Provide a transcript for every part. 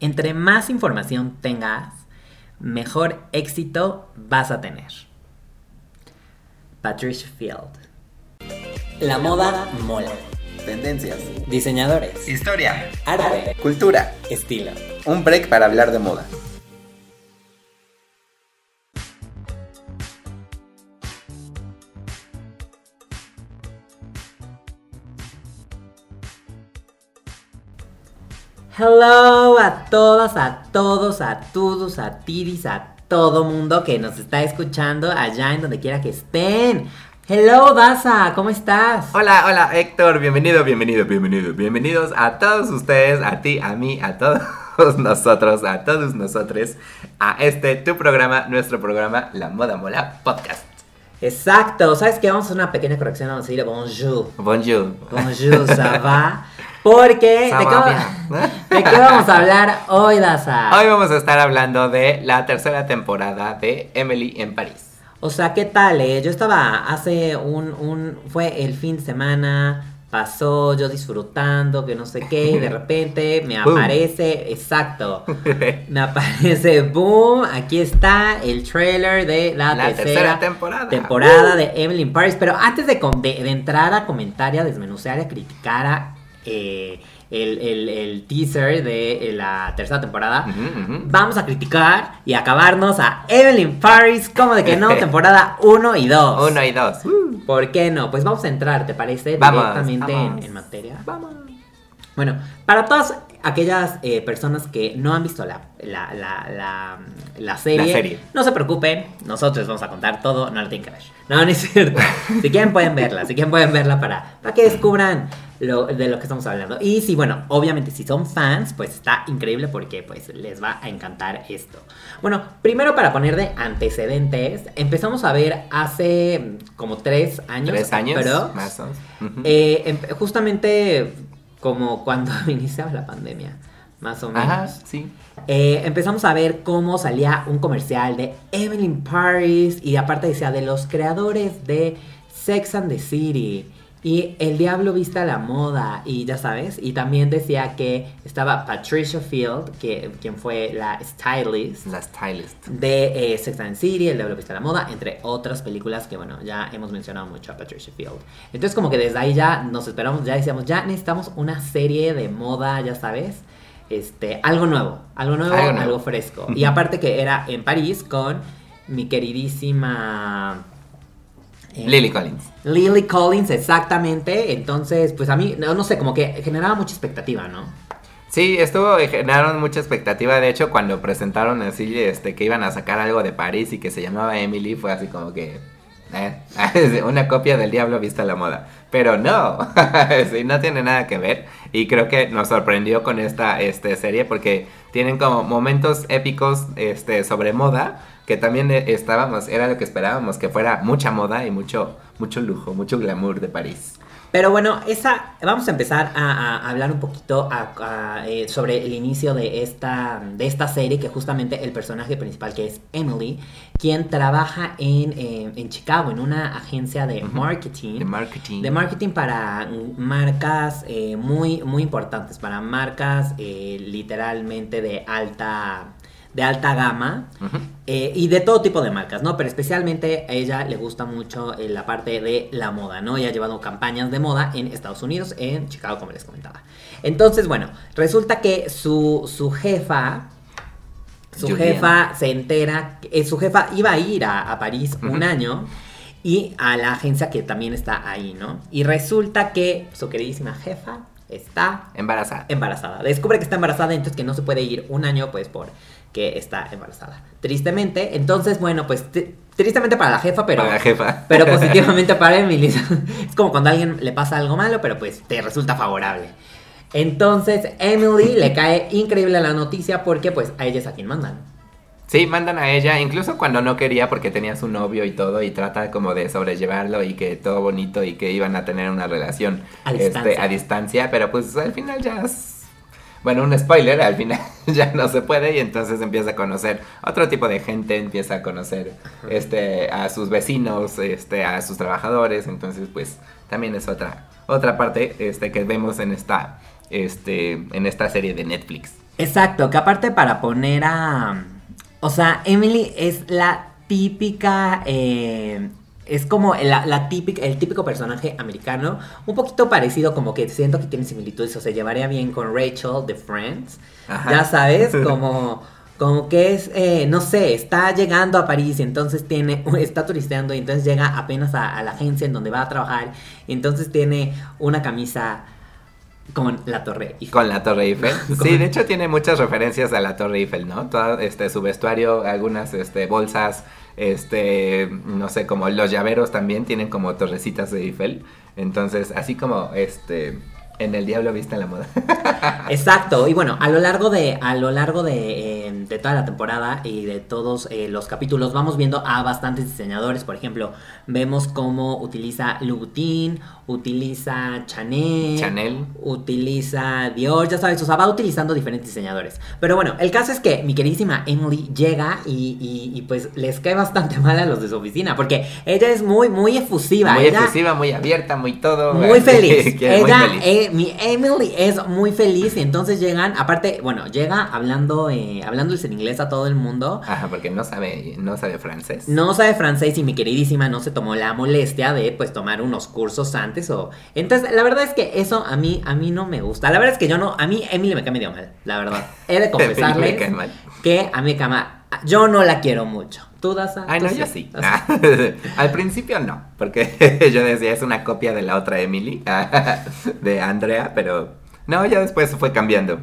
Entre más información tengas, mejor éxito vas a tener. Patricia Field. La moda mola. Tendencias. Diseñadores. Historia. Arte. Cultura. Estilo. Un break para hablar de moda. Hello a todas, a todos, a todos, a tidis, a todo mundo que nos está escuchando allá en donde quiera que estén. Hello Daza, ¿cómo estás? Hola, hola Héctor, bienvenido, bienvenido, bienvenido, bienvenidos a todos ustedes, a ti, a mí, a todos nosotros, a todos nosotros, a este tu programa, nuestro programa, La Moda Mola Podcast. Exacto, ¿sabes qué? Vamos a hacer una pequeña corrección, vamos a decir bonjour. Bonjour. Bonjour, ça va? Porque, ¿de qué, va va- bien. ¿de qué vamos a hablar hoy, Daza? Hoy vamos a estar hablando de la tercera temporada de Emily en París. O sea, ¿qué tal? eh? Yo estaba hace un, un... Fue el fin de semana, pasó yo disfrutando, que no sé qué, y de repente me Boom. aparece, exacto, me aparece, boom, aquí está el trailer de la, La tercera, tercera temporada. temporada de Emily in Paris. Pero antes de, de- de entrar a comentar a desmenuzar y a criticar a, eh, el, el- el teaser de eh, la tercera temporada, Ujú, ujú. Vamos a criticar y acabarnos a Evelyn Paris, como de que no, temporada 1 y 2. Uno y dos. Uh. ¿Por qué no? Pues vamos a entrar, ¿te parece? Vamos, Directamente en- vamos. En, materia. Vamos. Bueno, para todas aquellas eh, personas que no han visto la, la, la, la, la serie, La serie. no se preocupen, nosotros vamos a contar todo, no lo tienen que ver. No, no es cierto. si quieren pueden verla, si quieren pueden verla para, para que descubran lo, de lo que estamos hablando. Y si, bueno, obviamente si son fans, pues está increíble porque pues les va a encantar esto. Bueno, primero para poner de antecedentes, empezamos a ver hace mm, como tres años. Tres años. Pero, Más o menos. Eh, justamente como cuando iniciaba la pandemia, más o menos. Ajá, sí. Eh, empezamos a ver cómo salía un comercial de Evelyn Paris y aparte decía de los creadores de Sex and the City y El Diablo Vista la Moda y ya sabes, y también decía que estaba Patricia Field, que, quien fue la stylist La stylist. de eh, Sex and City, El Diablo Vista la Moda, entre otras películas que, bueno, ya hemos mencionado mucho a Patricia Field. Entonces, como que desde ahí ya nos esperamos, ya decíamos, ya necesitamos una serie de moda, ya sabes, este, algo nuevo, algo nuevo, Algo fresco. Y aparte que era en París con mi queridísima... eh, Lily Collins. Lily Collins, exactamente. Entonces, pues a mí, no, no sé, como que generaba mucha expectativa, ¿no? Sí, estuvo, eh, generaron mucha expectativa. De hecho, cuando presentaron así, este, que iban a sacar algo de París y que se llamaba Emily, fue así como que. eh, una copia del diablo vista a la moda. Pero no, sí, no tiene nada que ver. Y creo que nos sorprendió con esta este, serie porque tienen como momentos épicos este, sobre moda. Que también eh, estábamos, era lo que esperábamos, que fuera mucha moda y mucho, mucho lujo, mucho glamour de París. Pero bueno, esa, vamos a empezar a, a hablar un poquito a- a, eh, sobre el inicio de esta, de esta serie, que justamente el personaje principal, que es Emily, quien trabaja en, eh, en Chicago, en una agencia de marketing. De marketing. De marketing para marcas eh, muy, muy importantes, para marcas literalmente de alta, de alta gama. Eh, y de todo tipo de marcas, ¿no? Pero especialmente a ella le gusta mucho eh, la parte de la moda, ¿no? Ella ha llevado campañas de moda en Estados Unidos, en Chicago, como les comentaba. Entonces, bueno, resulta que su, su jefa, su jefa se entera, eh, su jefa iba a ir a, a París un año y a la agencia que también está ahí, ¿no? Y resulta que su queridísima jefa está Embarazada. embarazada. Descubre que está embarazada, entonces que no se puede ir un año, pues por que está embarazada. Tristemente, entonces, bueno, pues tri- tristemente para la jefa, pero, Para la jefa. pero positivamente para Emily. es como cuando a alguien le pasa algo malo, pero pues te resulta favorable. Entonces, Emily le cae increíble la noticia porque pues a ella es a quien mandan. Sí, mandan a ella, incluso cuando no quería porque tenía su novio y todo, y trata como de sobrellevarlo y que todo bonito y que iban a tener una relación A este, distancia. a distancia, pero pues al final ya es... Bueno, un spoiler, al final ya no se puede y entonces empieza a conocer otro tipo de gente, empieza a conocer este, a sus vecinos, este, a sus trabajadores, entonces pues también es otra, otra parte este, que vemos en esta, este, en esta serie de Netflix. Exacto, que aparte para poner a... O sea, Emily es la típica... eh, es como la, la típica, el típico personaje americano, un poquito parecido, como que siento que tiene similitudes, o sea, llevaría bien con Rachel de Friends, Ajá. ya sabes, como, como que es, eh, no sé, está llegando a París y entonces tiene, está turisteando y entonces llega apenas a, a la agencia en donde va a trabajar y entonces tiene una camisa con la torre Eiffel. Con la Torre Eiffel. Sí, de hecho tiene muchas referencias a la Torre Eiffel, ¿no? Todo este su vestuario, algunas este bolsas, este, no sé, como los llaveros también tienen como torrecitas de Eiffel. Entonces, así como este en El Diablo viste la moda. Exacto, y bueno, a lo largo de, a lo largo de, eh, de toda la temporada y de todos eh, los capítulos vamos viendo a bastantes diseñadores, por ejemplo, vemos cómo utiliza Louboutin, utiliza Chanel, Chanel. utiliza Dior, ya sabes, o sea, va utilizando diferentes diseñadores. Pero bueno, el caso es que mi queridísima Emily llega y, y- y, pues les cae bastante mal a los de su oficina, porque ella es muy, muy efusiva. Muy ella, efusiva, muy abierta, muy todo. muy feliz. Que es muy Ella, mi Emily es muy feliz y entonces llegan, aparte, bueno, llega hablando, eh, hablándoles en inglés a todo el mundo. Ajá, porque no sabe, no sabe francés. No sabe francés y mi queridísima no se tomó la molestia de pues tomar unos cursos antes o entonces la verdad es que eso a mí a mí no me gusta. La verdad es que yo no a mí Emily me cae medio mal, la verdad. He de Me confesarles cae mal. que a mí me cae mal. Yo no la quiero mucho. ¿Tú Daza? Ay, ¿Tú no, yo sí. Ah, Al principio no, porque yo decía es una copia de la otra Emily, de Andrea, pero no, ya después fue cambiando.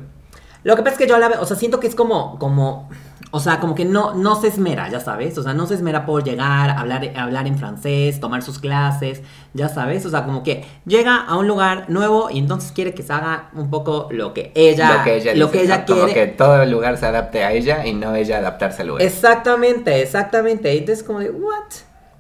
Lo que pasa es que yo la veo, o sea, siento que es como, como, o sea, como que no, no se esmera, ya sabes, o sea, no se esmera por llegar, hablar, hablar en francés, tomar sus clases, ya sabes, o sea, como que llega a un lugar nuevo y entonces quiere que se haga un poco lo que ella, lo que ella, lo dice, que ella ¿no? Como quiere. que todo el lugar se adapte a ella y no ella adaptarse al lugar. Exactamente, exactamente. Y Entonces como de, what?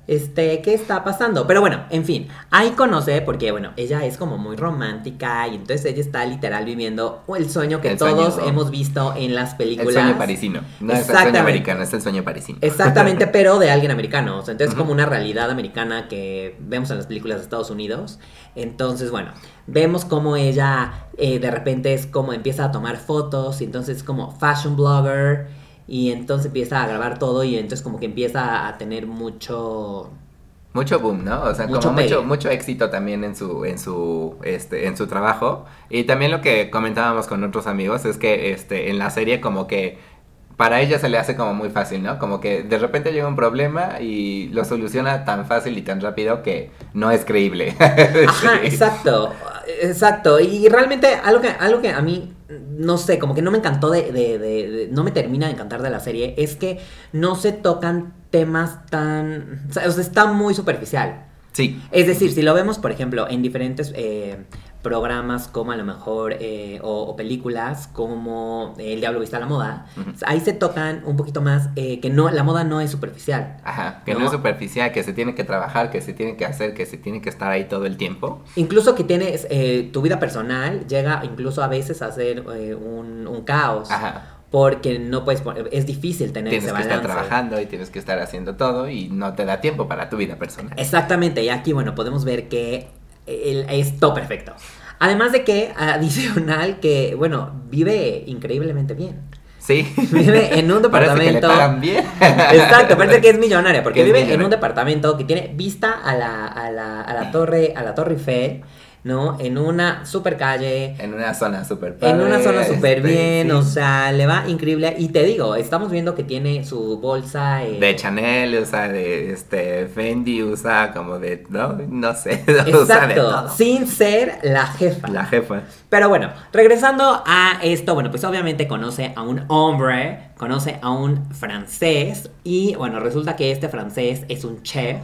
Este, ¿qué está pasando? Pero bueno, en fin, ahí conoce, porque bueno, ella es como muy romántica y entonces ella está literal viviendo el sueño que El todos hemos visto en las el películas. sueño parisino. No es el Exactamente. sueño americano, es el sueño parisino. Exactamente, pero de alguien americano. O sea, entonces Ujú. como una realidad americana que vemos en las películas de Estados Unidos. Entonces, bueno, vemos como ella eh, de repente es como empieza a tomar fotos y entonces es como fashion blogger y entonces empieza a grabar todo y entonces como que empieza a tener mucho... Mucho boom, ¿no? O sea, Mucho como mucho, mucho éxito también en su, en su, este, en su trabajo. Y también lo que comentábamos con otros amigos es que, este, en la serie como que para ella se le hace como muy fácil, ¿no? Como que de repente llega un problema y lo soluciona tan fácil y tan rápido que no es creíble. Ajá, Sí. exacto, exacto. Y realmente algo que, algo que a mí, no sé, como que no me encantó de, de- de- de- no me termina de encantar de la serie, es que no se tocan temas tan, o sea, o sea, está muy superficial. Sí, Es decir, si lo vemos, por ejemplo, en diferentes eh, programas como a lo mejor, eh, o, o películas como El Diablo Vista a la Moda, Ujú. ahí se tocan un poquito más eh, que no, la moda no es superficial. Ajá, que no. No. es superficial, que se tiene que trabajar, que se tiene que hacer, que se tiene que estar ahí todo el tiempo. Incluso que tienes eh, tu vida personal, llega incluso a veces a ser eh, un, un caos. Ajá. Porque no puedes, es difícil tener Tienes ese que balance. estar trabajando y tienes que estar haciendo todo y no te da tiempo para tu vida personal. Exactamente, y aquí, bueno, podemos ver que él es todo perfecto. Además de que, adicional, que, bueno, vive increíblemente bien. Sí. Vive en un Parece que le departamento. pagan bien. Exacto, parece que es millonaria, porque Que es vive en un departamento que tiene vista a la, a la, a la torre, a la torre Eiffel, ¿no? En una super calle. En una zona súper En una zona este, bien, sí. o sea, le va increíble. Y te digo, estamos viendo que tiene su bolsa. eh, De Chanel, usa de este Fendi, usa como de, no, no sé, usa de Exacto, todo. sin ser la jefa. La jefa. Pero bueno, regresando a esto, bueno, pues obviamente conoce a un hombre, conoce a un francés y bueno, resulta que este francés es un chef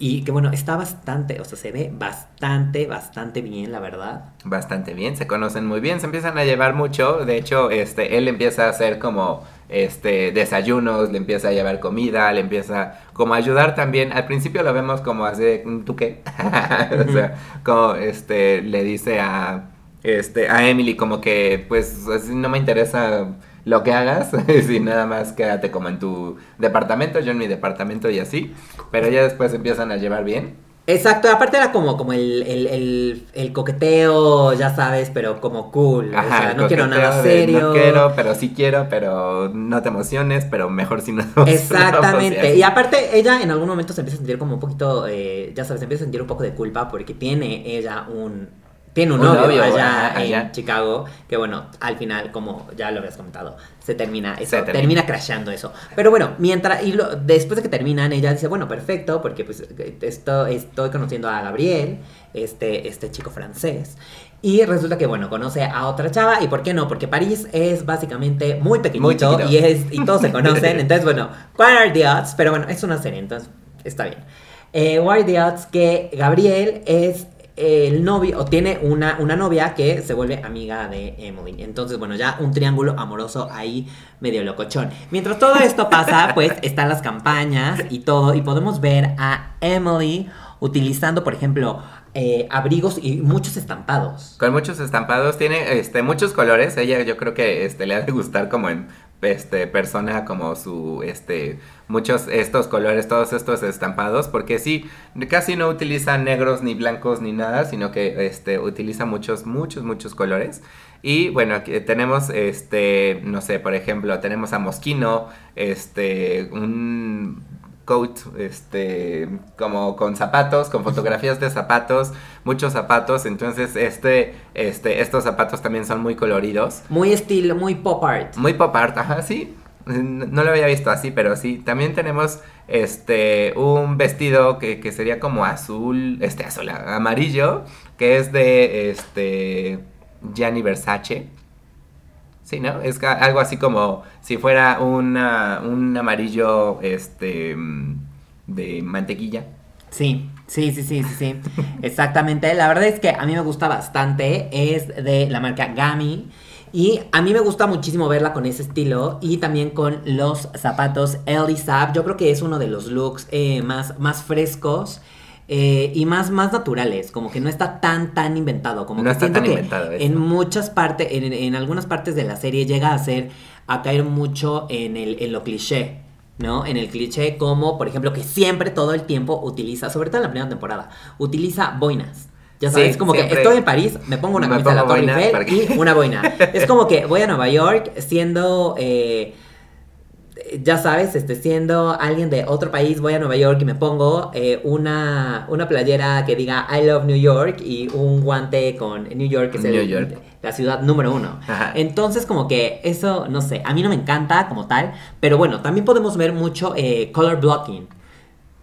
y que bueno, está bastante, o sea, se ve bastante, bastante bien, la verdad. Bastante bien, se conocen muy bien, se empiezan a llevar mucho. De hecho, este, él empieza a hacer como este desayunos, le empieza a llevar comida, le empieza como a ayudar también. Al principio lo vemos como así, ¿tú qué? o sea, como este le dice a este a Emily como que pues así no me interesa lo que hagas, si nada más quédate como en tu departamento, yo en mi departamento y así. Pero ya después empiezan a llevar bien. Exacto, aparte era como, como el, el, el, el coqueteo, ya sabes, pero como cool. o sea, no quiero nada serio. No quiero, pero sí quiero, pero no te emociones, pero mejor si no. nos vemos", y Exactamente. Y aparte, ella en algún momento se empieza a sentir como un poquito, eh, ya sabes, se empieza a sentir un poco de culpa porque tiene ella un. Tiene un, Un novio, novio, allá en allá. Chicago, que bueno, al final, como ya lo habías comentado, se termina eso, Se termina. termina crashando eso. Pero bueno, mientras, y lo- después de que terminan, ella dice, bueno, perfecto, porque pues esto, estoy conociendo a Gabriel, este, este chico francés. Y resulta que, bueno, conoce a otra chava, y ¿por qué no? Porque París es básicamente muy pequeñito y, es, y todos se conocen, entonces, bueno, what are the odds? Pero bueno, es una serie, entonces está bien. Eh, what are the odds que Gabriel es el novio, o tiene una, una novia que se vuelve amiga de Emily. Entonces, bueno, ya un triángulo amoroso ahí medio locochón. Mientras todo esto pasa, pues están las campañas y todo, y podemos ver a Emily utilizando, por ejemplo, eh, abrigos y muchos estampados. Con muchos estampados, tiene este muchos colores. Ella yo creo que este le ha de gustar como en este persona como su este muchos estos colores, todos estos estampados, porque sí casi no utiliza negros ni blancos ni nada, sino que este utiliza muchos muchos muchos colores. Y bueno, aquí tenemos este no sé, por ejemplo, tenemos a Mosquino, este un coat, este, como con zapatos, con fotografías de zapatos, muchos zapatos, entonces este, este, estos zapatos también son muy coloridos, Muy estilo, muy pop art. muy pop art, ajá, sí, no no lo había visto así, pero sí, también tenemos, este, un vestido que, que sería como azul, este, azul, amarillo, que es de, este, Gianni Versace, Sí, ¿no? Es algo así como si fuera una, un amarillo este mm, de mantequilla. Sí, sí, sí, sí, sí, sí. Exactamente. La verdad es que a mí me gusta bastante. Es de la marca Gami. Y a mí me gusta muchísimo verla con ese estilo y también con los zapatos Elisab. Yo creo que es uno de los looks eh, más, más frescos eh, y más, más naturales. Como que no está tan, tan inventado. Como No que está tan que inventado eso. En muchas partes, en, en algunas partes de la serie llega a ser, a caer mucho en, el, en lo cliché. ¿no? En el cliché como, por ejemplo, que siempre todo el tiempo utiliza, sobre todo en la primera temporada, utiliza boinas. Ya sabes, Sí, como que siempre. estoy en París, me pongo una Me camisa de la Torre Eiffel que- y una boina. es como que voy a Nueva York siendo, eh, ya sabes, este, siendo alguien de otro país, voy a Nueva York y me pongo eh, una, una playera que diga I love New York y un guante con New York, que es el- New York. la ciudad número uno. Ajá. Entonces, como que eso, no sé, a mí no me encanta como tal, pero bueno, también podemos ver mucho eh, color blocking,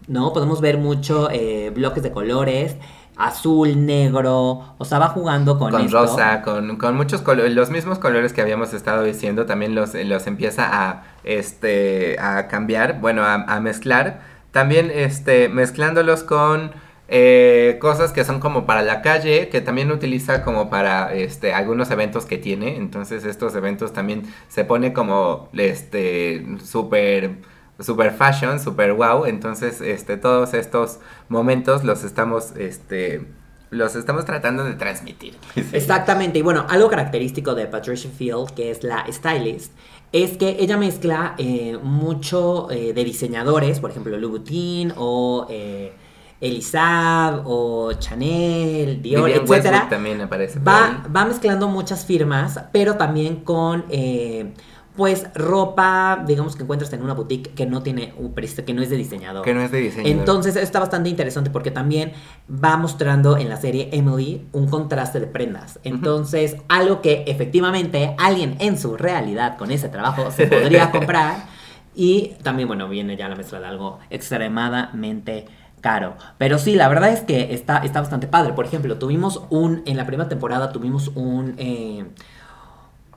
¿no? Podemos ver mucho eh, bloques de colores, azul, negro, o sea, va jugando con, Con, esto. rosa, con, con muchos colores, los mismos colores que habíamos estado diciendo, también los, los empieza a, este, a cambiar, bueno, a, a mezclar. También este, mezclándolos con eh, cosas que son como para la calle, que también utiliza como para este, algunos eventos que tiene. Entonces estos eventos también se pone como este, súper super fashion, super wow. Entonces, este, todos estos momentos los estamos, este, los estamos tratando de transmitir. Exactamente, y bueno, algo característico de Patricia Field, que es la stylist, es que ella mezcla eh, mucho eh, de diseñadores, por ejemplo, Louboutin o eh, Elisab o Chanel, Dior, etcétera. Westwood también aparece. Va, va mezclando muchas firmas, pero también con eh, pues ropa, digamos que encuentras en una boutique que no tiene un que no es de diseñador. Que no es de diseño. Entonces está bastante interesante porque también va mostrando en la serie Emily un contraste de prendas. Entonces, algo que efectivamente alguien en su realidad con ese trabajo se podría comprar. Y también, bueno, viene ya la mezcla de algo extremadamente caro. Pero sí, la verdad es que está, está bastante padre. Por ejemplo, tuvimos un, en la primera temporada tuvimos un... eh,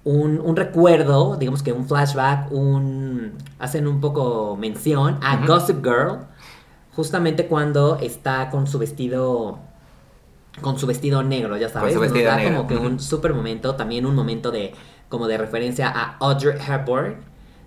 un, un recuerdo, digamos que un flashback, un hacen un poco mención a. Gossip Girl, justamente cuando está con su vestido con su vestido negro, ya sabes, su nos da negro, como que un super momento, también un momento de como de referencia a Audrey Hepburn,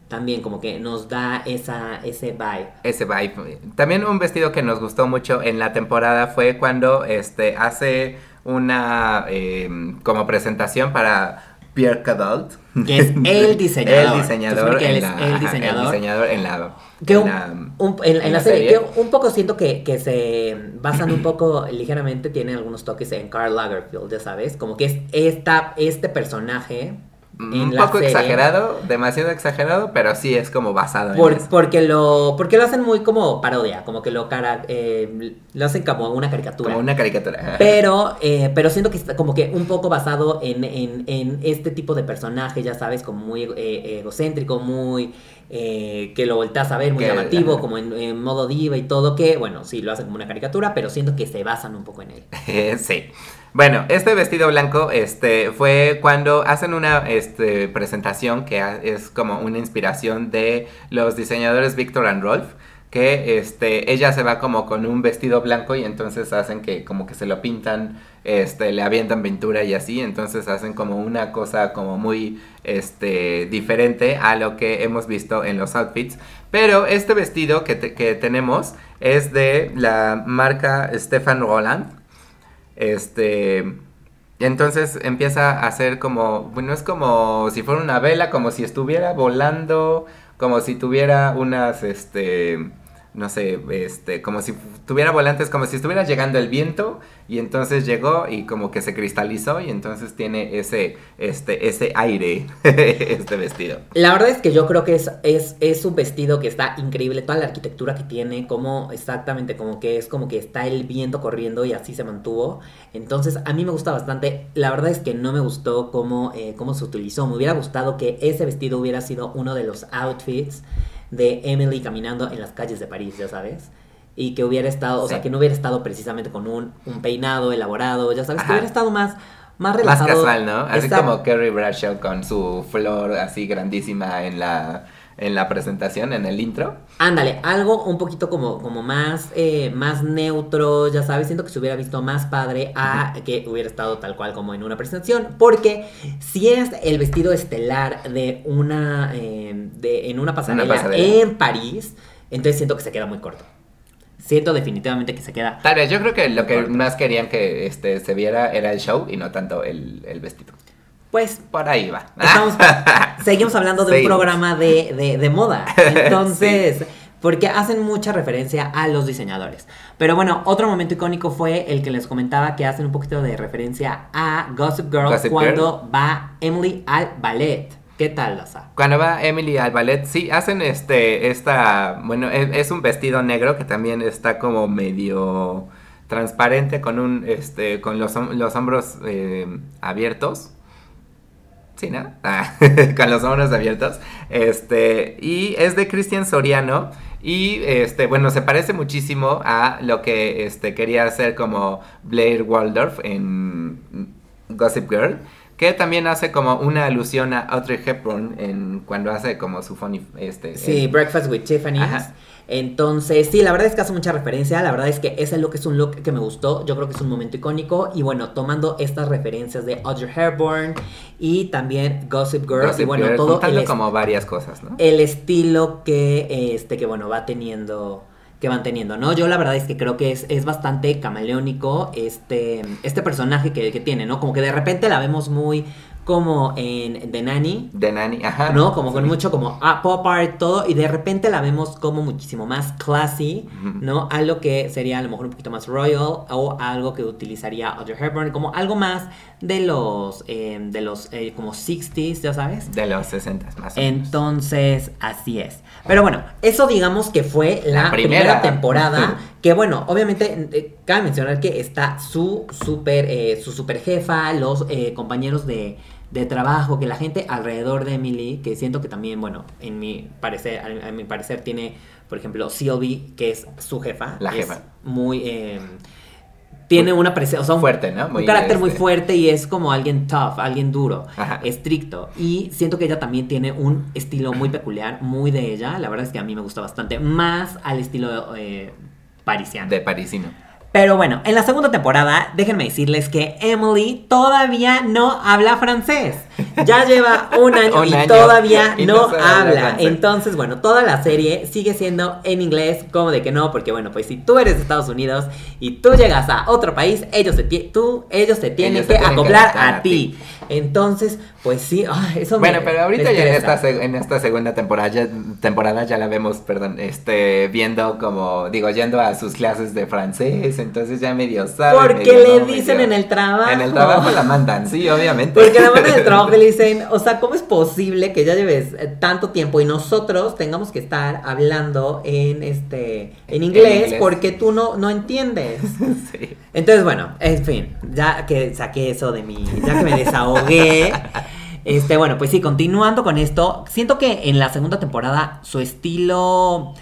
también como que nos da esa ese vibe. Ese vibe. También un vestido que nos gustó mucho en la temporada fue cuando este hace una eh, como presentación para Pierre Cadalt. Que es el diseñador. el diseñador. Porque él en es la- el ajá, diseñador. diseñador en la. Que en un, la- un- en, en en la la serie, serie. que un poco siento que, que se basan un poco ligeramente, tiene algunos toques en Karl Lagerfeld, ya sabes, como que es esta, este personaje un poco serie, exagerado, demasiado exagerado, pero sí es como basado por- en eso. porque lo porque lo hacen muy como parodia, como que lo cara, eh, lo hacen como una caricatura. Como una caricatura. Pero, eh, pero siento que está como que un poco basado en, en, en este tipo de personaje, ya sabes, como muy eh, egocéntrico, muy eh, que lo volteas a ver, muy Que- llamativo, ajá. como en, en modo diva y todo, que bueno, sí, lo hacen como una caricatura, pero siento que se basan un poco en él. Sí. Bueno, este vestido blanco este, fue cuando hacen una este, presentación que es como una inspiración de los diseñadores Victor and Rolf. Que este, ella se va como con un vestido blanco y entonces hacen que como que se lo pintan, este, le avientan pintura y así. Entonces hacen como una cosa como muy este, diferente a lo que hemos visto en los outfits. Pero este vestido que, te- que tenemos es de la marca Stefan Roland. Este. Entonces empieza a hacer como. Bueno, es como si fuera una vela, como si estuviera volando, como si tuviera unas. Este. No sé, este, como si tuviera volantes, como si estuviera llegando el viento y entonces llegó y como que se cristalizó y entonces tiene ese, este, ese aire, este vestido. La verdad es que yo creo que es, es, es un vestido que está increíble, toda la arquitectura que tiene, como exactamente, como que es como que está el viento corriendo y así se mantuvo. Entonces a mí me gusta bastante, la verdad es que no me gustó cómo, eh, cómo se utilizó, me hubiera gustado que ese vestido hubiera sido uno de los outfits de Emily caminando en las calles de París, ya sabes. Y que hubiera estado, o sea, que no hubiera estado precisamente con un, un peinado elaborado, ya sabes, que hubiera estado más, más Más relajado. casual, ¿no? Así como Kerry Bradshaw con su flor así grandísima en la, en la presentación, en el intro. Ándale, algo un poquito como, como más, eh, más neutro, ya sabes, siento que se hubiera visto más padre a que hubiera estado tal cual como en una presentación, porque si es el vestido estelar de una, eh, de, en una pasarela, pasarela. en París, entonces siento que se queda muy corto. Siento definitivamente que se queda... Tal vez, yo creo que lo que Corto. más querían que este, se viera era el show y no tanto el, el vestido. Pues Por ahí va. Estamos, seguimos hablando de un programa de, de- de moda. Entonces, porque hacen mucha referencia a los diseñadores. Pero bueno, otro momento icónico fue el que les comentaba que hacen un poquito de referencia a Gossip Girl Gossip cuando va Emily al ballet. ¿Qué tal, Laza? Cuando va Emily al ballet, sí, hacen este, esta, bueno, es, es un vestido negro que también está como medio transparente con un, este, con los, los hombros eh, abiertos. Sí, ¿no? Ah, con los hombros abiertos. Este, y es de Cristian Soriano. Y este, bueno, se parece muchísimo a lo que este, quería hacer como Blair Waldorf en Gossip Girl. Que también hace como una alusión a Audrey Hepburn en cuando hace como su funny este Sí, Breakfast with Tiffany's. Ajá. Entonces, sí, la verdad es que hace mucha referencia. La verdad es que ese look es un look que me gustó. Yo creo que es un momento icónico. Y bueno, tomando estas referencias de Audrey Hepburn y también Gossip Girl. Gossip y bueno, Girl, todo el, como varias cosas, ¿no? el estilo que, este, que bueno, va teniendo. Que van teniendo, ¿no? Yo la verdad es que creo que es, es bastante camaleónico este, este personaje que, que tiene, ¿no? Como que de repente la vemos muy como en The Nanny, De Nani, ajá. ¿no? Como con mucho como ah, pop art, todo, y de repente la vemos como muchísimo más classy. ¿no? Algo que sería a lo mejor un poquito más royal, o algo que utilizaría Audrey Hepburn, como algo más de los, eh, de los, eh, como 60s, ya sabes. De los 60 más o menos. Entonces, así es. Pero bueno, eso digamos que fue la, La primera. primera. temporada. que bueno, obviamente, eh, cabe mencionar que está su super, eh, su super jefa, los eh, compañeros de, de trabajo, que la gente alrededor de Emily, que siento que también, bueno, en mi parecer, a, a mi parecer tiene, por ejemplo, Sylvie, que es su jefa. La es jefa. Muy... tiene una presencia, o sea, un, Fuerte, ¿no? un Muy, carácter muy este, fuerte y es como alguien tough, alguien duro, Ajá. estricto. Y siento que ella también tiene un estilo muy peculiar, muy de ella. La verdad es que a mí me gusta bastante, más al estilo eh, parisiano. De parisino. Pero bueno, en la segunda temporada, déjenme decirles que Emily todavía no habla francés. Ya lleva un año Un y año todavía y no, habla. Entonces, bueno, toda la serie sigue siendo en inglés, como de que no, porque bueno, pues si tú eres de Estados Unidos y tú llegas a otro país, ellos ti- tú, ellos se tienen Ellos que tienen acoplar a a ti. Entonces, pues sí, ah, eso Bueno, me- pero me ahorita ya en esta, en esta segunda temporada ya, temporada ya la vemos, perdón, este, viendo como, digo, yendo a sus clases de francés, entonces ya medio sabe. Porque medio le no, dicen medio- en el trabajo. En el trabajo la mandan, sí, obviamente. Porque la mano del trabajo le dicen, o sea, ¿cómo es posible que ya lleves eh, tanto tiempo y nosotros tengamos que estar hablando en este en inglés, inglés. porque tú no, no entiendes? Sí. Entonces, bueno, en fin, ya que saqué eso de mi, ya que me Este, bueno, pues sí, continuando con esto, siento que en la segunda temporada su estilo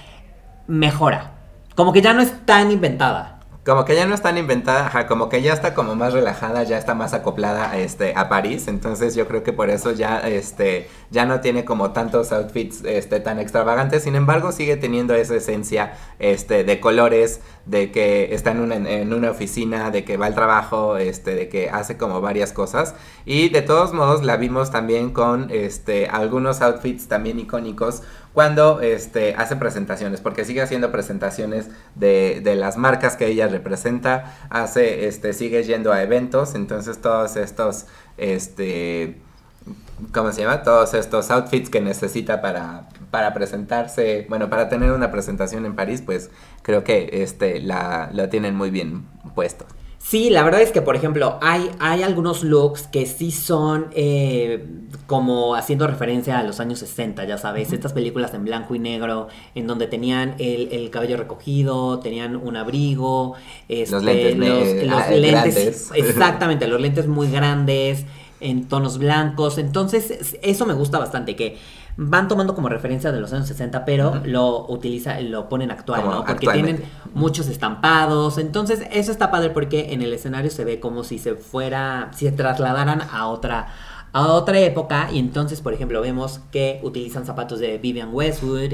mejora. Como que ya no es tan inventada. Como que ya no es tan inventada, como que ya está como más relajada, ya está más acoplada este, a París, entonces yo creo que por eso ya, este, ya no tiene como tantos outfits este, tan extravagantes, sin embargo sigue teniendo esa esencia este, de colores, de que está en una, en una oficina, de que va al trabajo, este, de que hace como varias cosas, y de todos modos la vimos también con este, algunos outfits también icónicos, cuando este, hace presentaciones, porque sigue haciendo presentaciones de, de las marcas que ella representa, hace, este, sigue yendo a eventos, entonces todos estos, este, ¿cómo se llama? Todos estos outfits que necesita para, para presentarse, bueno, para tener una presentación en París, pues creo que este, la, lo tienen muy bien puesto. Sí, la verdad es que, por ejemplo, hay, hay algunos looks que sí son eh, como haciendo referencia a los años 60, ya sabes, estas películas en blanco y negro, en donde tenían el, el cabello recogido, tenían un abrigo, este, Los lentes los, los ah, lentes, grandes. exactamente, los lentes muy grandes, en tonos blancos, entonces es- eso me gusta bastante, que van tomando como referencia de los años 60, pero lo utiliza, lo ponen actual, Como ¿no? Porque tienen muchos estampados. Entonces, eso está padre porque en el escenario se ve como si se fuera, si se trasladaran a otra a otra época y entonces, por ejemplo, vemos que utilizan zapatos de Vivian Westwood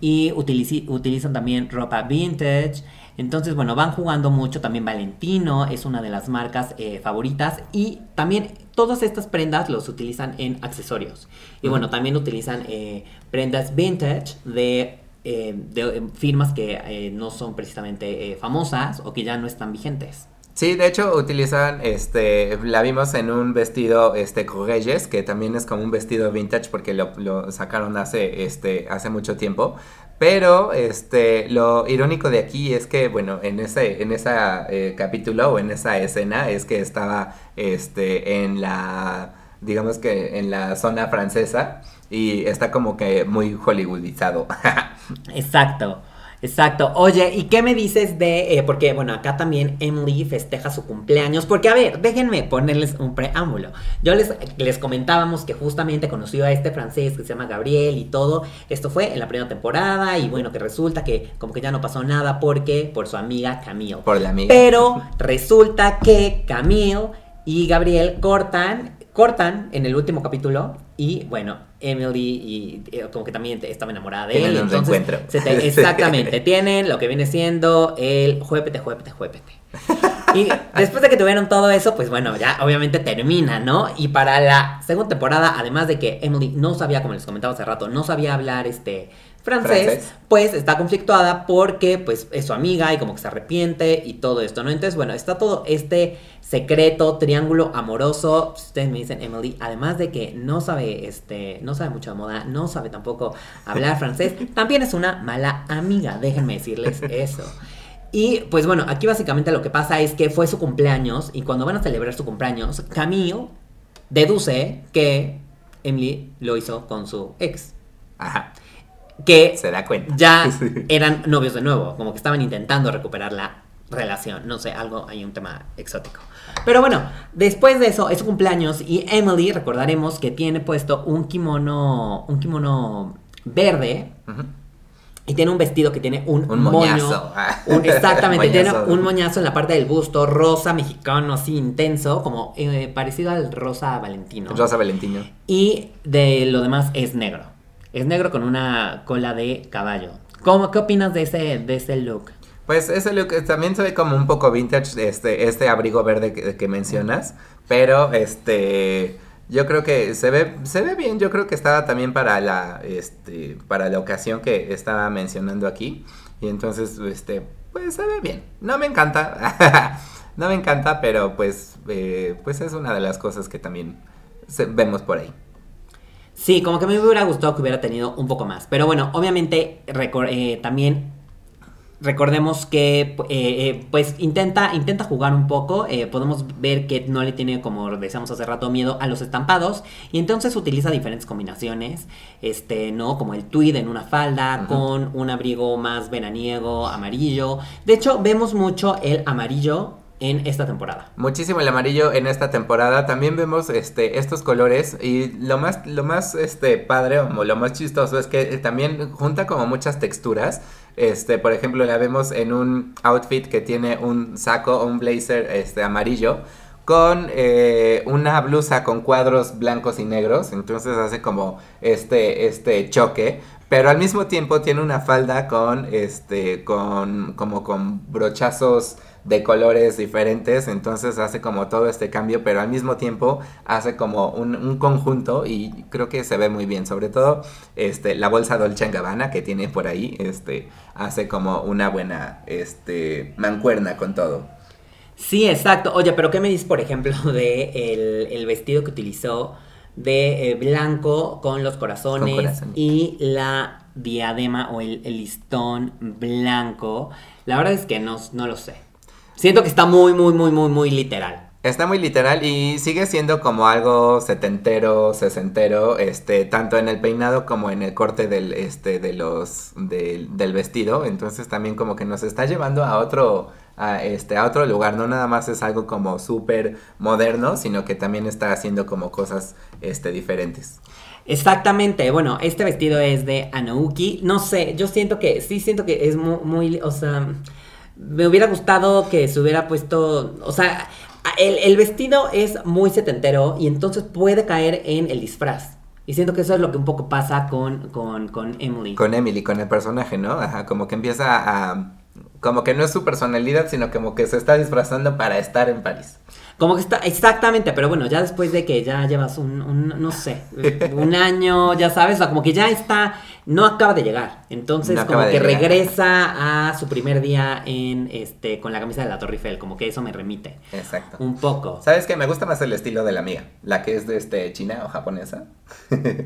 y utilizan también ropa vintage. Entonces, bueno, van jugando mucho. También Valentino es una de las marcas eh, favoritas. Y también todas estas prendas los utilizan en accesorios. Y bueno, también utilizan eh, prendas vintage de, eh, de, firmas que eh, no son precisamente eh, famosas o que ya no están vigentes. Sí, de hecho utilizan, este, la vimos en un vestido, este, Correlles, que también es como un vestido vintage porque lo, lo sacaron hace, este, hace mucho tiempo. Pero, este, lo irónico de aquí es que, bueno, en ese, en esa eh, capítulo o en esa escena es que estaba, este, en la, digamos que en la zona francesa y está como que muy hollywoodizado. Exacto. Exacto. Oye, ¿y qué me dices de.? eh, porque, bueno, acá también Emily festeja su cumpleaños. Porque, a ver, déjenme ponerles un preámbulo. Yo les, les comentábamos que justamente conoció a este francés que se llama Gabriel y todo. Esto fue en la primera temporada. Y bueno, que resulta que como que ya no pasó nada porque por su amiga Camille. Por la amiga. Pero resulta que Camille y Gabriel cortan, cortan en el último capítulo y bueno, Emily y, eh, como que también estaba enamorada de él. entonces se te- exactamente, tienen lo que viene siendo el juépete, juépete, juépete. Y después de que tuvieron todo eso, pues bueno, ya obviamente termina, ¿no? Y para la segunda temporada, además de que Emily no sabía, como les comentaba hace rato, no sabía hablar este francés, Francés. pues está conflictuada porque pues es su amiga y como que se arrepiente y todo esto, ¿no? Entonces, bueno, está todo este secreto, triángulo amoroso. Si Ustedes me dicen, Emily, además de que no sabe, este, no sabe mucho de moda, no sabe tampoco hablar francés, también es una mala amiga, déjenme decirles eso. Y pues bueno, aquí básicamente lo que pasa es que fue su cumpleaños y cuando van a celebrar su cumpleaños, Camille deduce que Emily lo hizo con su ex. Ajá, Que se da cuenta. ya Sí. eran novios de nuevo, como que estaban intentando recuperar la relación, no sé, algo, hay un tema exótico. Pero bueno, después de eso es su cumpleaños y Emily, recordaremos que tiene puesto un kimono, un kimono verde y tiene un vestido que tiene un, moñazo. Un- exactamente, tiene un moñazo en la parte del busto, rosa mexicano, así intenso, como eh, parecido al rosa valentino. Rosa Valentino. Y de lo demás es negro. Es negro con una cola de caballo. ¿Cómo, ¿Qué opinas de ese, de ese look? Pues ese look eh, también se como un poco vintage, este, este abrigo verde que, mencionas, pero este yo creo que se ve, se ve bien, yo creo que estaba también para la, este, para la ocasión que estaba mencionando aquí, y entonces, este, pues se ve bien. No me encanta, no me encanta, pero pues, eh, pues es una de las cosas que también vemos por ahí. Sí, como que me hubiera gustado que hubiera tenido un poco más. Pero bueno, obviamente eh, también recordemos que eh, eh, pues intenta, intenta jugar un poco. eh, podemos ver que no le tiene, como decíamos hace rato, miedo a los estampados. Y entonces utiliza diferentes combinaciones. Este, ¿no? Como el tweed en una falda, con un abrigo más veraniego, amarillo. De hecho, vemos mucho el amarillo en esta temporada. Muchísimo el amarillo en esta temporada. También vemos este, estos colores. Y lo más, lo más este, padre o lo más chistoso es que eh, también junta como muchas texturas. Este, por ejemplo, la vemos en un outfit que tiene un saco o un blazer este, amarillo. Con eh, una blusa con cuadros blancos y negros. Entonces hace como este, este choque. Pero al mismo tiempo tiene una falda con este. con. como con brochazos de colores diferentes, entonces hace como todo este cambio, pero al mismo tiempo hace como un, un conjunto y creo que se ve muy bien, sobre todo este, la bolsa Dolce Gabbana que tiene por ahí, este, hace como una buena este, mancuerna con todo. Sí, exacto. Oye, pero ¿qué me dices, por ejemplo, de el, el vestido que utilizó de eh, blanco con los corazones Con corazones. y la diadema o el, el listón blanco? La verdad es que no, no lo sé. Siento que está muy, muy, muy, muy, muy literal. Está muy literal y sigue siendo como algo setentero, sesentero, este, tanto en el peinado como en el corte del, este, de los, del, del vestido. Entonces también como que nos está llevando a otro, a, este, a otro lugar. No nada más es algo como súper moderno, sino que también está haciendo como cosas, este, diferentes. Exactamente, bueno, este vestido es de Anouki. No sé, yo siento que, sí siento que es mu- muy, o sea, me hubiera gustado que se hubiera puesto, o sea, el, el vestido es muy setentero y entonces puede caer en el disfraz. Y siento que eso es lo que un poco pasa con, con, con Emily. Con Emily, con el personaje, ¿no? Ajá, como que empieza a... Como que no es su personalidad, sino como que se está disfrazando para estar en París. Como que está, exactamente, pero bueno, ya después de que ya llevas un, un, no sé, un año, ya sabes, o sea, como que ya está, no acaba de llegar. Entonces, No como que llegar. regresa a su primer día en, este, con la camisa de la Torre Eiffel, como que eso me remite Exacto. un poco. ¿Sabes qué? Me gusta más el estilo de la amiga, la que es de este china o japonesa.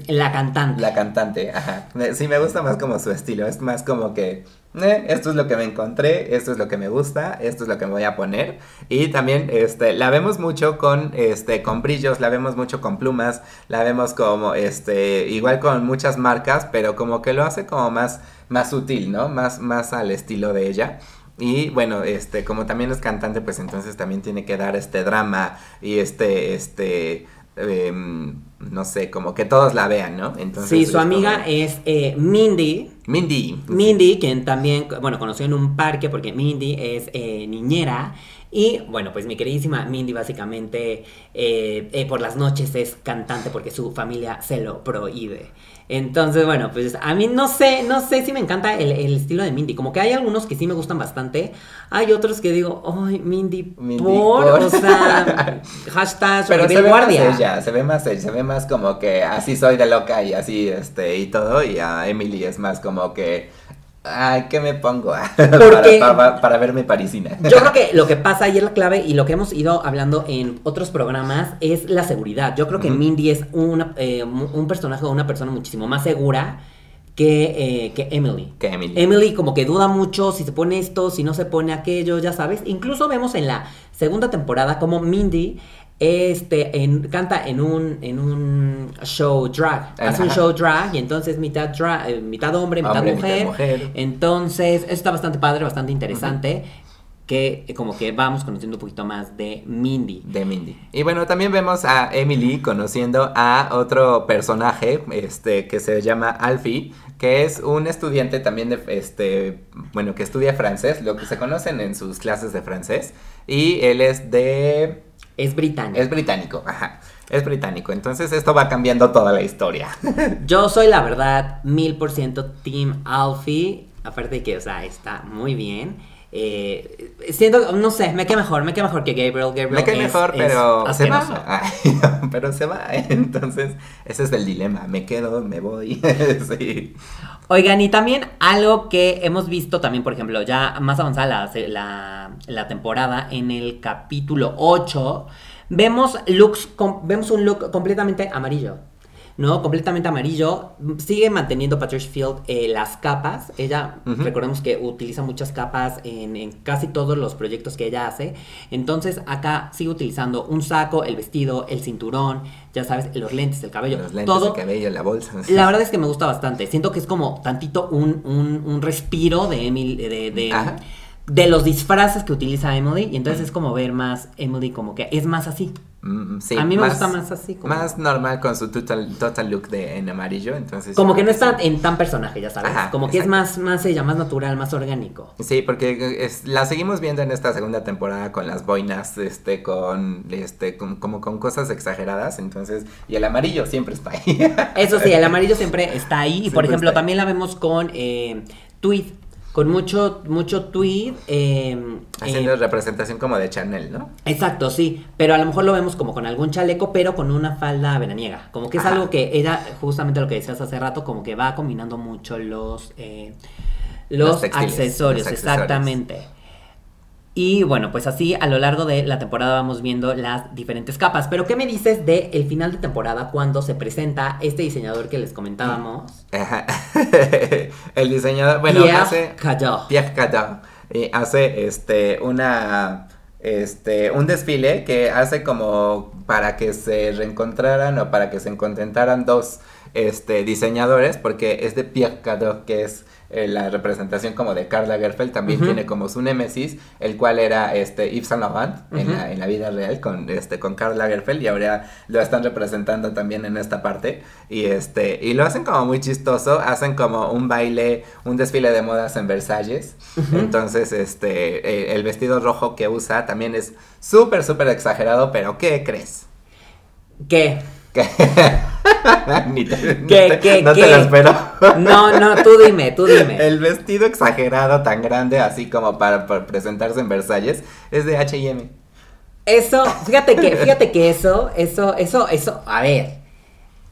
La cantante. La cantante, ajá. Sí, me gusta más como su estilo. Es más como que, eh, esto es lo que me encontré, esto es lo que me gusta, esto es lo que me voy a poner. Y también, este, la vemos mucho con, este, con brillos, la vemos mucho con plumas, la vemos como, este, igual con muchas marcas, pero como que lo hace como más, más sutil, ¿no? Más, más al estilo de ella. Y bueno, este, como también es cantante, pues entonces también tiene que dar este drama y este, este, em, no sé, como que todos la vean, ¿no? Entonces, sí, su amiga como- es eh, Mindy. Mindy. Mindy, quien también, bueno, conoció en un parque porque Mindy es eh, niñera. Y bueno, pues mi queridísima Mindy básicamente eh, eh, por las noches es cantante porque su familia se lo prohíbe. Entonces, bueno, pues a mí no sé, no sé si me encanta el, el estilo de Mindy. Como que hay algunos que sí me gustan bastante. Hay otros que digo, ay, Mindy, Mindy, por, por". o sea, hashtag Pero se ve guardia. más ella, se ve más ella, se ve más como que así soy de loca y así, este, y todo, y a Emily es más como que, ay, ¿qué me pongo? Porque- para, para, para verme parisina. Yo creo que lo que pasa y es la clave y lo que hemos ido hablando en otros programas es la seguridad. Yo creo que. Mindy es una, eh, un personaje o una persona muchísimo más segura que, eh, que Emily. Que Emily. Emily como que duda mucho si se pone esto, si no se pone aquello, ya sabes. Incluso vemos en la segunda temporada como Mindy este, en- canta en un, en un show drag. Hace un show drag y entonces mitad, drag, eh, mitad hombre, mitad Hombre, mitad mujer. Entonces, eso está bastante padre, bastante interesante. Que como que vamos conociendo un poquito más de Mindy. De Mindy. Y bueno, también vemos a Emily conociendo a otro personaje, este, que se llama Alfie, que es un estudiante también de, este, bueno, que estudia francés, lo que se conocen en sus clases de francés, y él es de, Es británico. es británico, ajá, es británico, entonces esto va cambiando toda la historia. Yo soy la verdad mil por ciento Team Alfie. Aparte de que, o sea, está muy bien. Eh, siento, no sé, me queda mejor, me queda mejor que Gabriel. Gabriel Me es- mejor, pero se va. Ay, pero se va. Entonces, ese es el dilema. Me quedo, me voy. sí. Oigan, y también algo que hemos visto también, por ejemplo, ya más avanzada la, la, la temporada, en el capítulo 8, vemos looks, com- vemos un look completamente amarillo. ¿No? Completamente amarillo. Sigue manteniendo Patricia Field eh, las capas. Ella, recordemos que utiliza muchas capas en, en casi todos los proyectos que ella hace. Entonces, acá sigue utilizando un saco, el vestido, el cinturón, ya sabes, los lentes, el cabello. Los lentes, todo. el cabello, la bolsa. La verdad es que me gusta bastante. Siento que es como tantito un, un, un respiro de Emily, de. De los disfraces que utiliza Emily. Y entonces es como ver más Emily como que es más así. Mm, sí, A mí me gusta más así, como- Más normal con su total, total look de, en amarillo, entonces... Como que no está en tan personaje, ya sabes. Ajá, como que es más, más ella, más natural, más orgánico. Sí, porque es- la seguimos viendo en esta segunda temporada con las boinas, este, con, este, con- como con cosas exageradas, entonces, y el amarillo siempre está ahí. Eso sí, el amarillo siempre está ahí. Y por ejemplo, también la vemos con eh, tweed. Con mucho, mucho tweed. eh, Haciendo eh, representación como de Chanel, ¿no? Exacto, sí. Pero a lo mejor lo vemos como con algún chaleco, pero con una falda veraniega. Como que es Ajá. algo que ella, justamente lo que decías hace rato, como que va combinando mucho los, eh, los, Los textiles, accesorios, los accesorios. exactamente. Y bueno, pues así a lo largo de la temporada vamos viendo las diferentes capas. Pero ¿qué me dices de el final de temporada cuando se presenta este diseñador que les comentábamos? Ajá. el diseñador, bueno, Pierre hace... Cardin. Pierre Cardin eh, hace este una este un desfile que hace como para que se reencontraran o para que se contentaran dos este diseñadores porque es de Pierre Cardin que es eh, la representación como de Karl Lagerfeld también tiene como su némesis el cual era este Yves Saint Laurent en, la, en la vida real con este con Karl Lagerfeld y ahora lo están representando también en esta parte. Y este y lo hacen como muy chistoso hacen como un baile un desfile de modas en Versalles. Entonces este eh, el vestido rojo que usa también es súper súper exagerado pero qué crees ¿Qué? Que Ni te- ¿Qué, no te- qué, no qué? te lo espero No, no, tú dime, tú dime. el vestido exagerado tan grande así como para, para presentarse en Versalles es de H&M Eso, fíjate que, fíjate que eso, eso, eso, eso, a ver.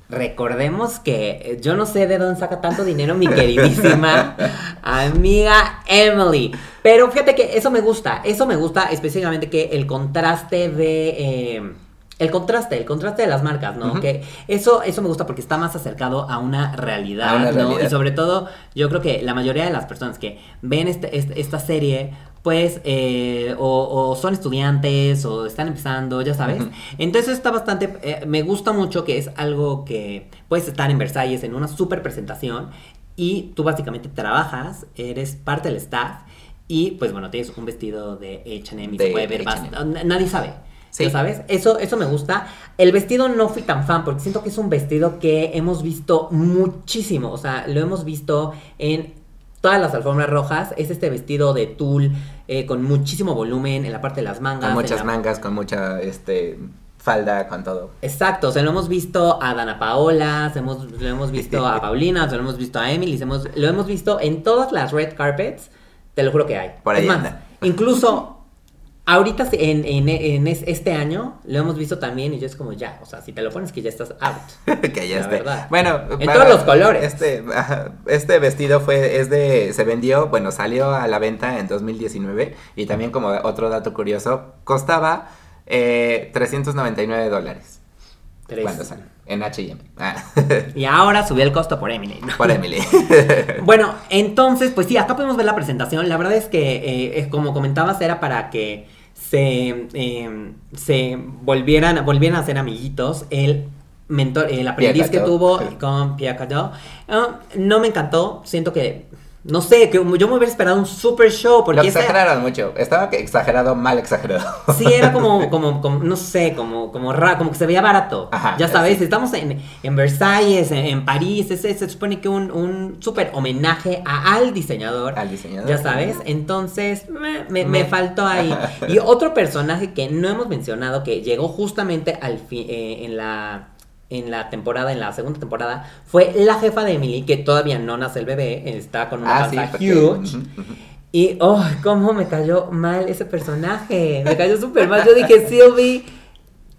Recordemos que eh, yo no sé de dónde saca tanto dinero mi queridísima amiga Emily. Pero fíjate que eso me gusta. Eso me gusta específicamente que el contraste de. eh, el contraste, el contraste de las marcas, ¿no? Que eso, eso me gusta porque está más acercado a una realidad, A una ¿no? realidad. Y sobre todo, yo creo que la mayoría de las personas que ven este- este- esta serie, pues, eh, o, o son estudiantes, o están empezando, ya sabes. Entonces está bastante, eh, me gusta mucho que es algo que puedes estar en Versalles en una super presentación y tú básicamente trabajas, eres parte del staff y pues bueno, tienes un vestido de H&M y se De puede ver bastante, nadie sabe. Sí. ¿Ya sabes? Eso, eso me gusta. El vestido no fui tan fan porque siento que es un vestido que hemos visto muchísimo. O sea, lo hemos visto en todas las alfombras rojas. Es este vestido de tul eh, con muchísimo volumen en la parte de las mangas. con muchas la- mangas con mucha este falda con todo Exacto, o sea, lo hemos visto a Dana Paola, hemos, lo hemos visto a Paulina, se lo hemos visto a Emily, se hemos- lo hemos visto en todas las red carpets, te lo juro que hay. Por es ahí más, anda. incluso ahorita en, en- en es- este año lo hemos visto también y yo es como ya, o sea, si te lo pones que ya estás out. que ya La esté. verdad. Bueno, En todos los colores. Este, este vestido fue, es de, se vendió, bueno, salió a la venta en 2019 y también como otro dato curioso, costaba eh, 399 dólares cuando salió en H&M. Ah, Y ahora subió el costo por Emily. ¿no? por Emily. Bueno, entonces, pues sí, acá podemos ver la presentación. La verdad es que, eh, es como comentabas, era para que se, eh, se volvieran, volvieran a ser amiguitos. El mentor, el aprendiz que tuvo con Pierre Cardin. Ah, no me encantó. Siento que, no sé, que yo me hubiera esperado un super show. Lo Porque ese- exageraron mucho, estaba que exagerado, mal exagerado. Sí, era como, como, como, no sé, como, como raro, como que se veía barato. Ajá, ya sabes, sí. estamos en, en Versalles, en, en París, es- es- se supone que un, un súper homenaje a- al diseñador. Al diseñador. Ya sabes, entonces me, me- Me- me faltó ahí. Y otro personaje que no hemos mencionado, que llegó justamente al fin, eh, en la en la temporada, en la segunda temporada, fue la jefa de Emily, que todavía no nace el bebé, está con una Ah, sí, panza porque- huge. Y, oh, cómo me cayó mal ese personaje. Me cayó súper mal. Yo dije, Sylvie,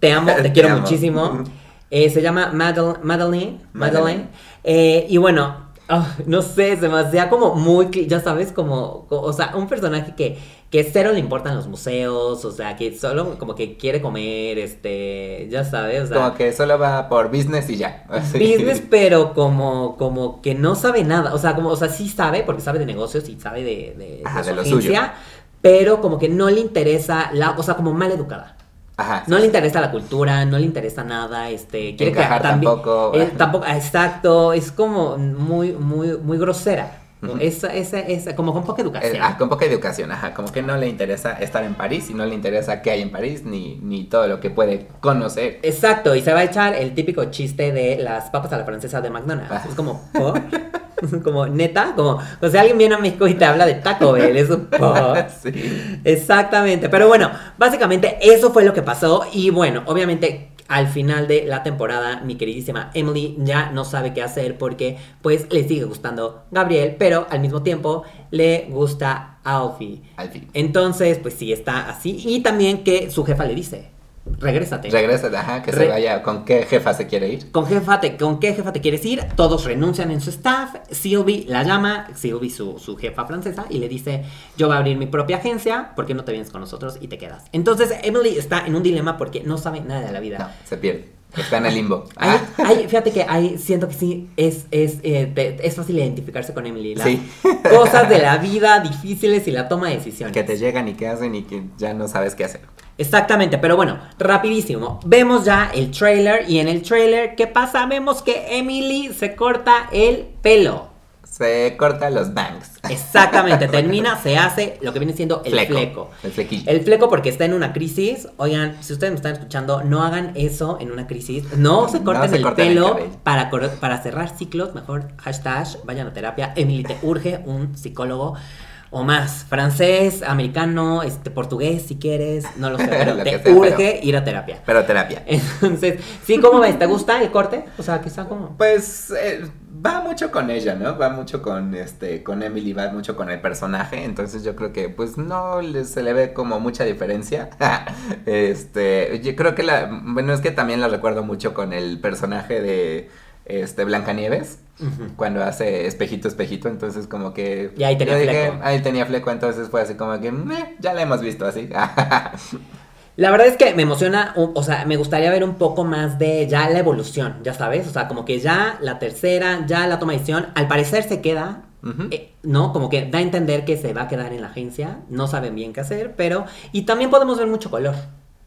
te amo, te, Te quiero amo. muchísimo. Eh, se llama Madel- Madeline. Madeline. Madeline. Eh, y bueno, ah, no sé, se me hacía como muy, ya sabes, como, co- o sea, un personaje que, que cero le importan los museos, o sea, que solo como que quiere comer, este, ya sabes, o sea, Como que solo va por business y ya. Así. business, pero como, como que no sabe nada, o sea, como, o sea, sí sabe, porque sabe de negocios y sabe de, de, Ajá, su de lo agencia, pero como que no le interesa, la, o sea, como mal educada. Ajá. No sí, le sí. interesa la cultura, no le interesa nada, este, quiere Encajar que también, tampoco. eh, tampoco, exacto, es como muy, muy, muy grosera. Esa, esa, esa, como con poca Eh, educación. ah, con poca educación, ajá. Como que no le interesa estar en París y no le interesa qué hay en París ni, ni todo lo que puede conocer. Exacto, y se va a echar el típico chiste de las papas a la francesa de McDonald's. Ah. Es como, ¿por? como, neta, como, o sea, alguien viene a México y te habla de Taco Bell, es un ¿por? sí. Exactamente, pero bueno, básicamente eso fue lo que pasó y bueno, obviamente al final de la temporada mi queridísima Emily ya no sabe qué hacer porque pues le sigue gustando Gabriel, pero al mismo tiempo le gusta Alfie. Al fin. Entonces, pues sí está así y también que su jefa le dice, regrésate. Regresa, ajá, que se vaya. ¿Con qué jefa se quiere ir? ¿Con, jefa te- ¿Con qué jefa te quieres ir? Todos renuncian en su staff. Sylvie la llama, Sylvie su, su jefa francesa, y le dice, yo voy a abrir mi propia agencia, ¿por qué no te vienes con nosotros y te quedas? Entonces Emily está en un dilema porque no sabe nada de la vida. No, se pierde. Está en el limbo. Hay- Ah, hay- fíjate que hay, siento que sí, es, es, eh, es fácil identificarse con Emily. Las Sí. cosas de la vida difíciles y la toma de decisiones. que te llegan y que hacen y que ya no sabes qué hacer. Exactamente, pero bueno, rapidísimo. Vemos ya el trailer y en el trailer, ¿qué pasa? Vemos que Emily se corta el pelo. Se corta los bangs. Exactamente, termina, se hace lo que viene siendo el fleco. El flequillo. El fleco porque está en una crisis. Oigan, si ustedes me están escuchando, no hagan eso en una crisis. No se No corten se el corten pelo para, para cerrar ciclos. Mejor hashtag, vayan a terapia. Emily, te urge un psicólogo o más. Francés, americano, este, portugués si quieres. No lo sé, pero Lo te sea, urge ir a terapia. Pero terapia. Entonces, sí, ¿cómo ves? ¿Te gusta el corte? O sea, quizá como... Pues eh, va mucho con ella, ¿no? Va mucho con este, con Emily, va mucho con el personaje. Entonces yo creo que pues no le- se le ve como mucha diferencia. este, yo creo que la, bueno, es que también la recuerdo mucho con el personaje de este Blancanieves. Ujú. Cuando hace espejito, espejito, entonces como que... Y ahí tenía dije, fleco. ahí tenía fleco, entonces fue así como que, "Meh, ya la hemos visto así. La verdad es que me emociona, o sea, me gustaría ver un poco más de ya la evolución, ya sabes, o sea, como que ya la tercera, ya la toma de decisión, al parecer se queda, eh, ¿no? Como que da a entender que se va a quedar en la agencia, no saben bien qué hacer, pero... Y también podemos ver mucho color.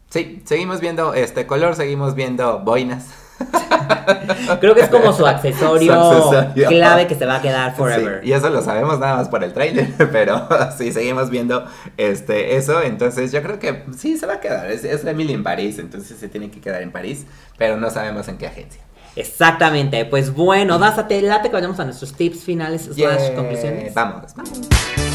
Sí, seguimos viendo este color, seguimos viendo boinas. Creo que es como su accesorio, Su accesorio. clave que se va a quedar forever. Sí, y eso lo sabemos nada más por el tráiler, pero sí seguimos viendo este eso, entonces yo creo que sí se va a quedar, es, es Emily en París, entonces se tiene que quedar en París, pero no sabemos en qué agencia. Exactamente, pues bueno, dásate, late que vayamos a nuestros tips finales slash Yeah, conclusiones. Vamos, vamos.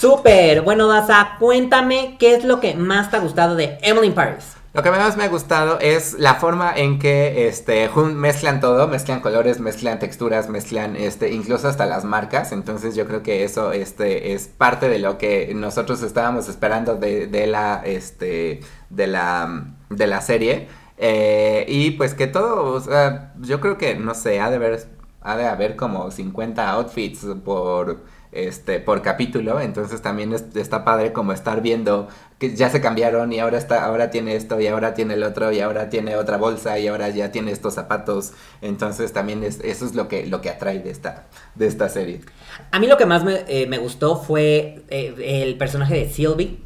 Súper, bueno Daza, cuéntame qué es lo que más te ha gustado de Emily Paris. Lo que más me ha gustado es la forma en que este, mezclan todo, mezclan colores, mezclan texturas, mezclan este, incluso hasta las marcas. Entonces yo creo que eso este, es parte de lo que nosotros estábamos esperando de, la, este, de, la, de la serie. Eh, y pues que todo, yo creo que, no sé, ha de haber, ha de haber como 50 outfits por, este, por capítulo, entonces también es- está padre como estar viendo que ya se cambiaron y ahora está, ahora tiene esto y ahora tiene el otro y ahora tiene otra bolsa y ahora ya tiene estos zapatos, entonces también es, eso es lo que, lo que atrae de esta, de esta serie. A mí lo que más me, eh, me gustó fue eh, el personaje de Sylvie.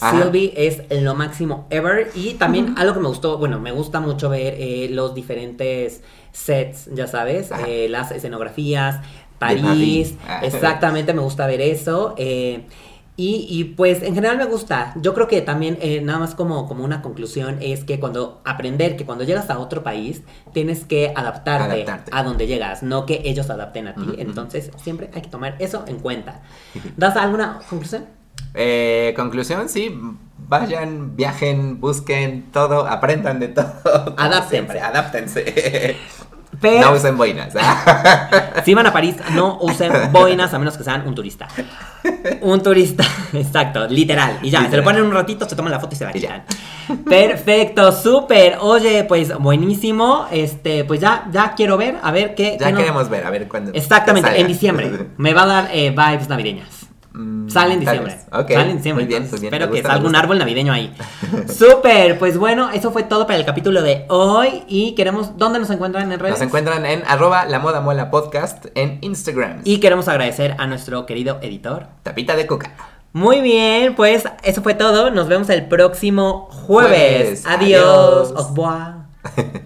Ajá. Sylvie es lo máximo ever. Y también algo que me gustó, bueno, me gusta mucho ver eh, los diferentes sets, ya sabes, eh, las escenografías, París. Ah. exactamente, me gusta ver eso. eh, y, y, pues en general me gusta. Yo creo que también, eh, nada más como, como una conclusión, es que cuando aprender que cuando llegas a otro país, tienes que adaptarte, Adaptarte. a donde llegas, no que ellos adapten a ti. Entonces, siempre hay que tomar eso en cuenta. ¿Das alguna conclusión? Eh, conclusión, sí, vayan, viajen, busquen todo, aprendan de todo. Adáptense. siempre, adáptense. Pero No usen boinas. si van a París, no usen boinas a menos que sean un turista. Un turista, exacto, literal. Y ya, se lo ponen un ratito, se toman la foto y se la quitan. Perfecto, súper. Oye, pues buenísimo. Este, pues ya, ya quiero ver, a ver qué. ya qué queremos ver, a ver cuándo. Exactamente, en diciembre. Me va a dar eh, vibes navideñas. Mm, Sale en diciembre. vez. Ok, Sale en diciembre. Muy bien, muy bien. Espero que salga un árbol navideño ahí. Súper, pues bueno, eso fue todo para el capítulo de hoy. Y queremos, ¿dónde nos encuentran en redes? Nos encuentran en arroba la moda mola podcast en Instagram. Y queremos agradecer a nuestro querido editor. tapita de coca. Muy bien, pues eso fue todo. Nos vemos el próximo jueves. Jueves. Adiós. Adiós. Au revoir.